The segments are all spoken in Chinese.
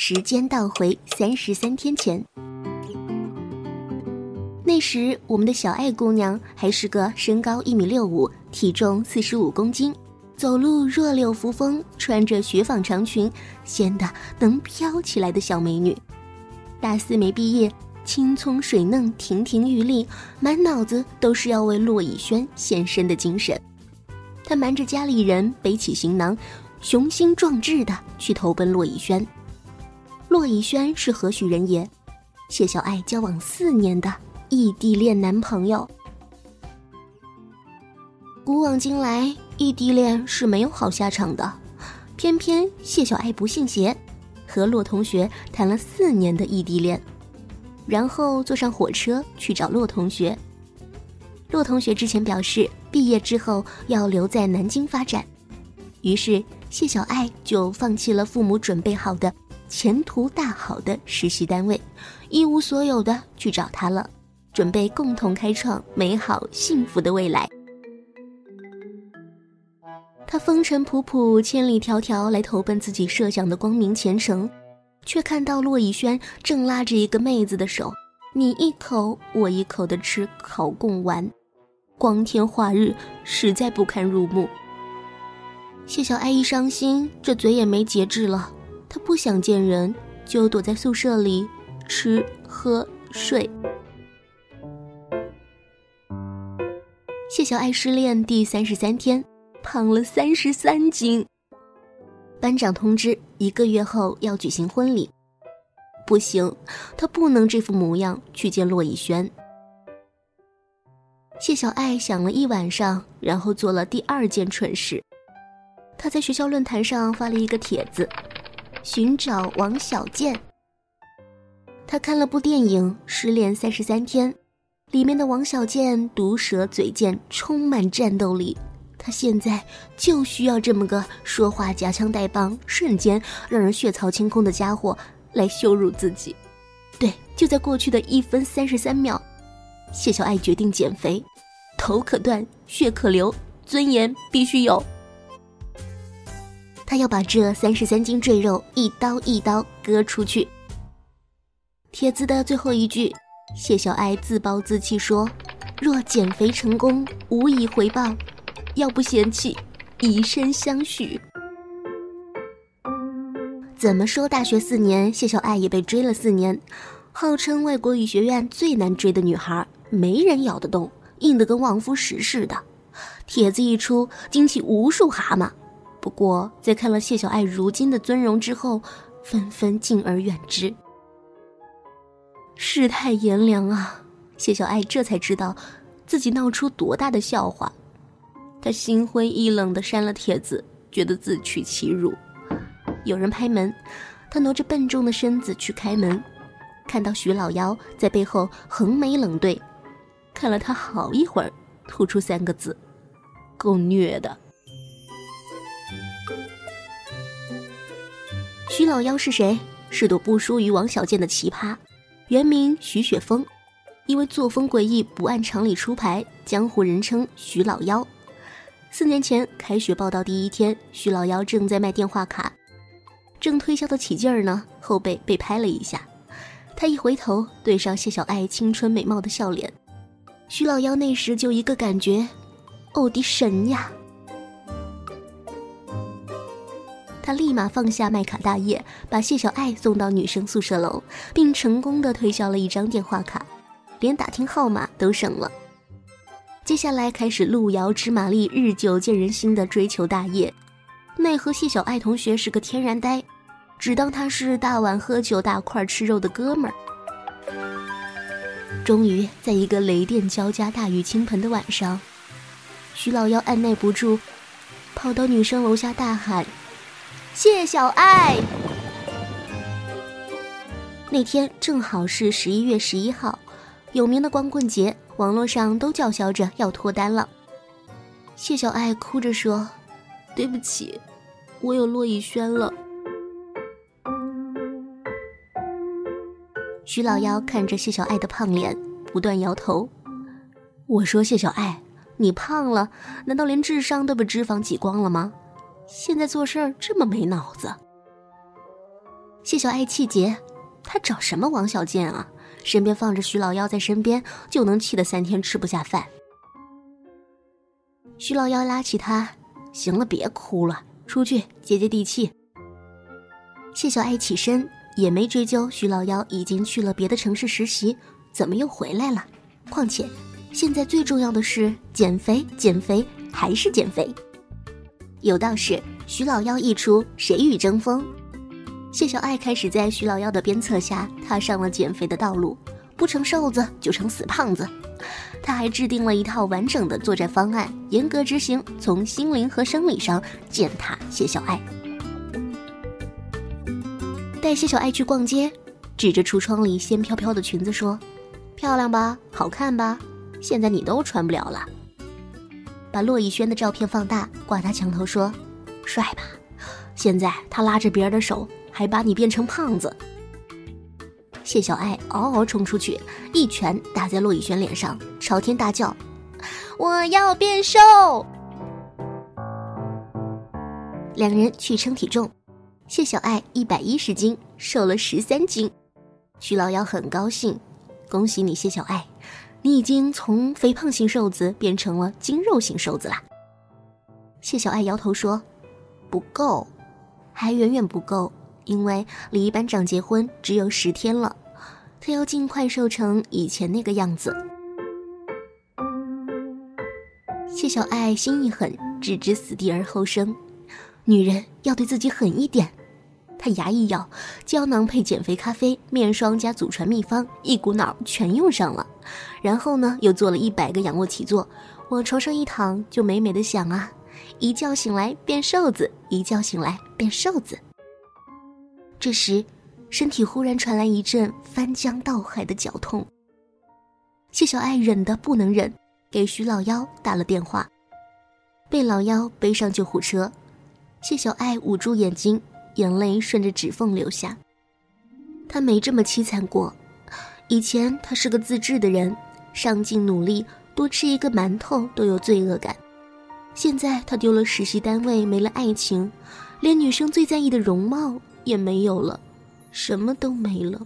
时间倒回三十三天前，那时我们的小爱姑娘还是个身高一米六五、体重四十五公斤、走路弱柳扶风、穿着雪纺长裙显得能飘起来的小美女。大四没毕业，青葱水嫩、亭亭玉立，满脑子都是要为骆以轩献身的精神。她瞒着家里人，背起行囊。雄心壮志的去投奔骆以轩。骆以轩是何许人也？谢小爱交往四年的异地恋男朋友。古往今来，异地恋是没有好下场的。偏偏谢小爱不信邪，和骆同学谈了四年的异地恋，然后坐上火车去找骆同学。骆同学之前表示，毕业之后要留在南京发展，于是。谢小爱就放弃了父母准备好的前途大好的实习单位，一无所有的去找他了，准备共同开创美好幸福的未来。他风尘仆仆千里迢迢来投奔自己设想的光明前程，却看到骆以轩正拉着一个妹子的手，你一口我一口的吃烤贡丸，光天化日，实在不堪入目。谢小爱一伤心，这嘴也没节制了。不想见人，就躲在宿舍里吃喝睡。谢小爱失恋第三十三天，胖了三十三斤。班长通知一个月后要举行婚礼，不行，她不能这副模样去见骆以轩。谢小爱想了一晚上，然后做了第二件蠢事。他在学校论坛上发了一个帖子，寻找王小贱。他看了部电影《失恋三十三天》，里面的王小贱毒舌嘴贱，充满战斗力。他现在就需要这么个说话夹枪带棒、瞬间让人血槽清空的家伙来羞辱自己。对，就在过去的一分三十三秒，谢小爱决定减肥，头可断，血可流，尊严必须有。他要把这三十三斤赘肉一刀一刀割出去。帖子的最后一句，谢小爱自暴自弃说：“若减肥成功，无以回报，要不嫌弃，以身相许。”怎么说？大学四年，谢小爱也被追了四年，号称外国语学院最难追的女孩，没人咬得动，硬得跟望夫石似的。帖子一出，惊起无数蛤蟆。不过，在看了谢小爱如今的尊容之后，纷纷敬而远之。世态炎凉啊！谢小爱这才知道，自己闹出多大的笑话。她心灰意冷地删了帖子，觉得自取其辱。有人拍门，她挪着笨重的身子去开门，看到徐老妖在背后横眉冷对，看了他好一会儿，吐出三个字：“够虐的。”徐老妖是谁？是朵不输于王小贱的奇葩，原名徐雪峰，因为作风诡异，不按常理出牌，江湖人称徐老妖。四年前开学报道第一天，徐老妖正在卖电话卡，正推销的起劲儿呢，后背被拍了一下，他一回头对上谢小爱青春美貌的笑脸，徐老妖那时就一个感觉，哦的神呀！他立马放下卖卡大业，把谢小爱送到女生宿舍楼，并成功的推销了一张电话卡，连打听号码都省了。接下来开始路遥知马力，日久见人心的追求大业。奈何谢小爱同学是个天然呆，只当他是大碗喝酒、大块吃肉的哥们儿。终于，在一个雷电交加、大雨倾盆的晚上，徐老幺按耐不住，跑到女生楼下大喊。谢小爱，那天正好是十一月十一号，有名的光棍节，网络上都叫嚣着要脱单了。谢小爱哭着说：“对不起，我有骆以轩了。”徐老幺看着谢小爱的胖脸，不断摇头。我说：“谢小爱，你胖了，难道连智商都被脂肪挤光了吗？”现在做事儿这么没脑子。谢小爱气结，他找什么王小贱啊？身边放着徐老幺在身边，就能气得三天吃不下饭。徐老幺拉起他，行了，别哭了，出去接接地气。谢小爱起身，也没追究徐老幺已经去了别的城市实习，怎么又回来了？况且，现在最重要的是减肥，减肥还是减肥。有道是，徐老妖一出，谁与争锋？谢小爱开始在徐老妖的鞭策下踏上了减肥的道路，不成瘦子就成死胖子。他还制定了一套完整的作战方案，严格执行，从心灵和生理上践踏谢小爱。带谢小爱去逛街，指着橱窗里仙飘飘的裙子说：“漂亮吧，好看吧？现在你都穿不了了。”把骆以轩的照片放大，挂他墙头说：“帅吧？现在他拉着别人的手。”还把你变成胖子！谢小爱嗷嗷冲出去，一拳打在骆以轩脸上，朝天大叫：“我要变瘦！”两人去称体重，谢小爱一百一十斤，瘦了十三斤。徐老幺很高兴，恭喜你，谢小爱，你已经从肥胖型瘦子变成了精肉型瘦子啦。谢小爱摇头说：“不够，还远远不够。”因为离班长结婚只有十天了，他要尽快瘦成以前那个样子。谢小爱心一狠，置之死地而后生。女人要对自己狠一点。他牙一咬，胶囊配减肥咖啡、面霜加祖传秘方，一股脑全用上了。然后呢，又做了一百个仰卧起坐，往床上一躺，就美美的想啊：一觉醒来变瘦子，一觉醒来变瘦子。这时，身体忽然传来一阵翻江倒海的绞痛。谢小爱忍得不能忍，给徐老幺打了电话，被老幺背上救护车。谢小爱捂住眼睛，眼泪顺着指缝流下。他没这么凄惨过，以前他是个自制的人，上进努力，多吃一个馒头都有罪恶感。现在他丢了实习单位，没了爱情，连女生最在意的容貌。也没有了，什么都没了，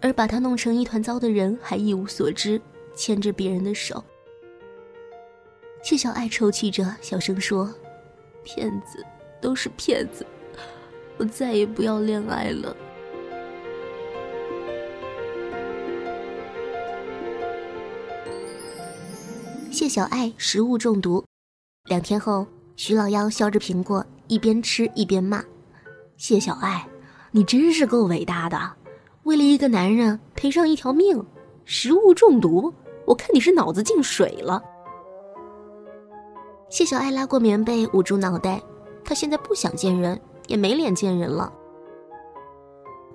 而把他弄成一团糟的人还一无所知，牵着别人的手。谢小爱抽泣着，小声说：“骗子，都是骗子，我再也不要恋爱了。”谢小爱食物中毒，两天后，徐老幺削着苹果，一边吃一边骂。谢小爱，你真是够伟大的，为了一个男人赔上一条命，食物中毒，我看你是脑子进水了。谢小爱拉过棉被捂住脑袋，她现在不想见人，也没脸见人了。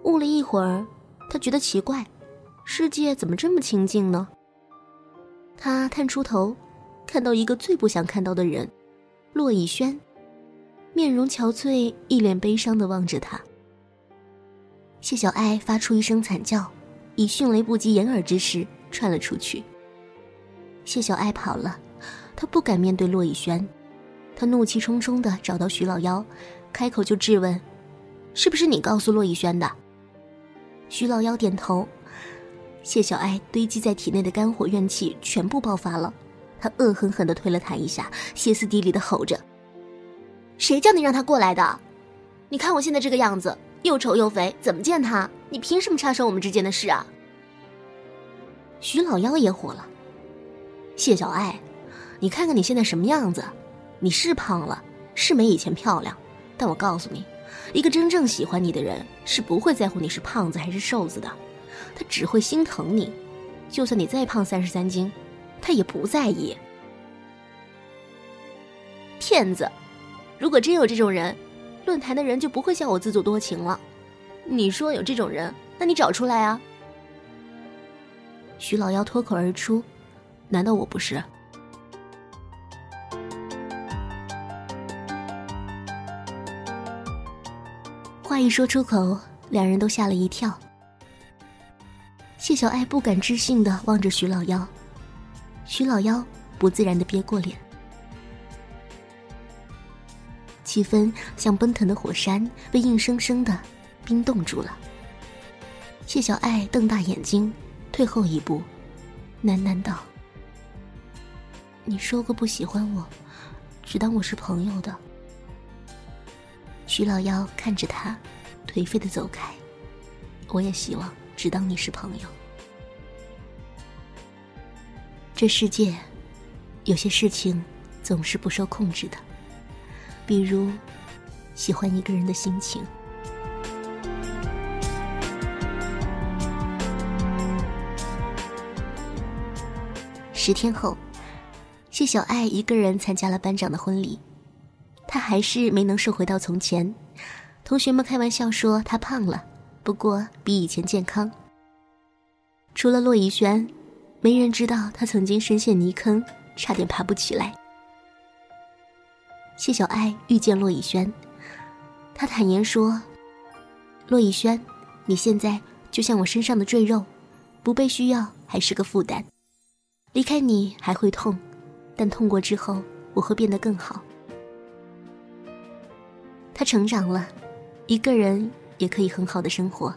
悟了一会儿，他觉得奇怪，世界怎么这么清静呢？他探出头，看到一个最不想看到的人，骆以轩。面容憔悴，一脸悲伤的望着他。谢小爱发出一声惨叫，以迅雷不及掩耳之势窜了出去。谢小爱跑了，她不敢面对骆以轩，她怒气冲冲的找到徐老幺，开口就质问：“是不是你告诉洛以轩的？”徐老幺点头。谢小爱堆积在体内的肝火怨气全部爆发了，他恶狠狠地推了他一下，歇斯底里的吼着。谁叫你让他过来的？你看我现在这个样子，又丑又肥，怎么见他？你凭什么插手我们之间的事啊？徐老妖也火了。谢小爱，你看看你现在什么样子？你是胖了，是没以前漂亮，但我告诉你，一个真正喜欢你的人是不会在乎你是胖子还是瘦子的，他只会心疼你。就算你再胖三十三斤，他也不在意。骗子！如果真有这种人，论坛的人就不会叫我自作多情了。你说有这种人，那你找出来啊！徐老妖脱口而出：“难道我不是？”话一说出口，两人都吓了一跳。谢小爱不敢置信的望着徐老幺，徐老幺不自然的憋过脸。气氛像奔腾的火山，被硬生生的冰冻住了。谢小爱瞪大眼睛，退后一步，喃喃道：“你说过不喜欢我，只当我是朋友的。”徐老幺看着他，颓废的走开。我也希望只当你是朋友。这世界，有些事情总是不受控制的，比如喜欢一个人的心情。十天后，谢小爱一个人参加了班长的婚礼。他还是没能瘦回到从前，同学们开玩笑说他胖了，不过比以前健康。除了骆以轩，没人知道他曾经深陷泥坑，差点爬不起来。谢小爱遇见骆以轩，他坦言说：“骆以轩，你现在就像我身上的赘肉，不被需要还是个负担。”离开你还会痛，但痛过之后我会变得更好。他成长了，一个人也可以很好的生活。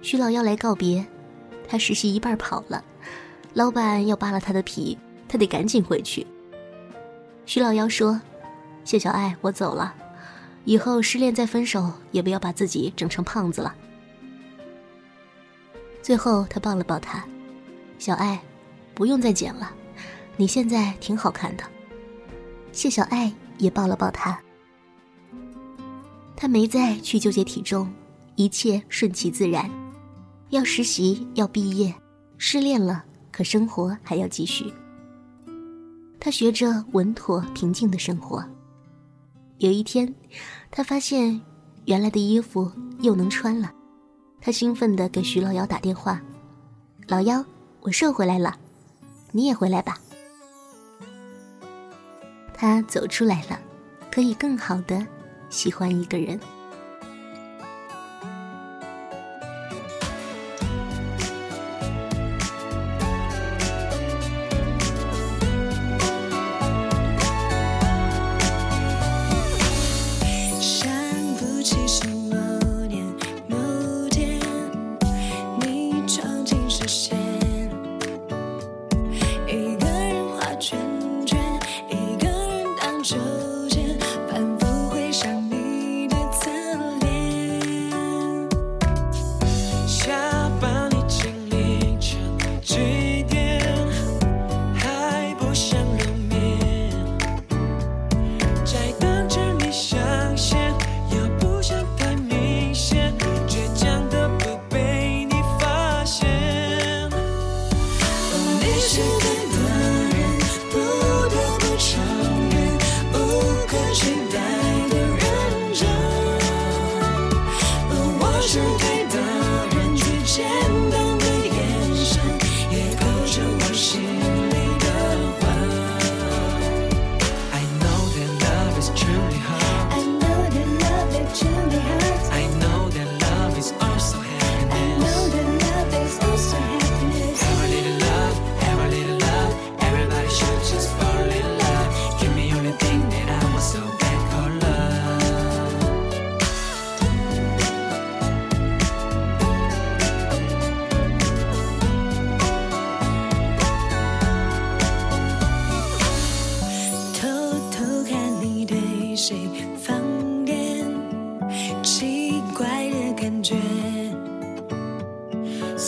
徐老要来告别，他实习一半跑了，老板要扒了他的皮，他得赶紧回去。徐老幺说：“谢小爱，我走了，以后失恋再分手，也不要把自己整成胖子了。”最后，他抱了抱他，小爱，不用再减了，你现在挺好看的。谢小爱也抱了抱他，他没再去纠结体重，一切顺其自然。要实习，要毕业，失恋了，可生活还要继续。他学着稳妥平静的生活。有一天，他发现原来的衣服又能穿了。他兴奋地给徐老幺打电话：“老幺，我瘦回来了，你也回来吧。”他走出来了，可以更好的喜欢一个人。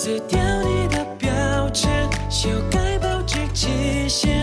撕掉你的标签修改保质期限。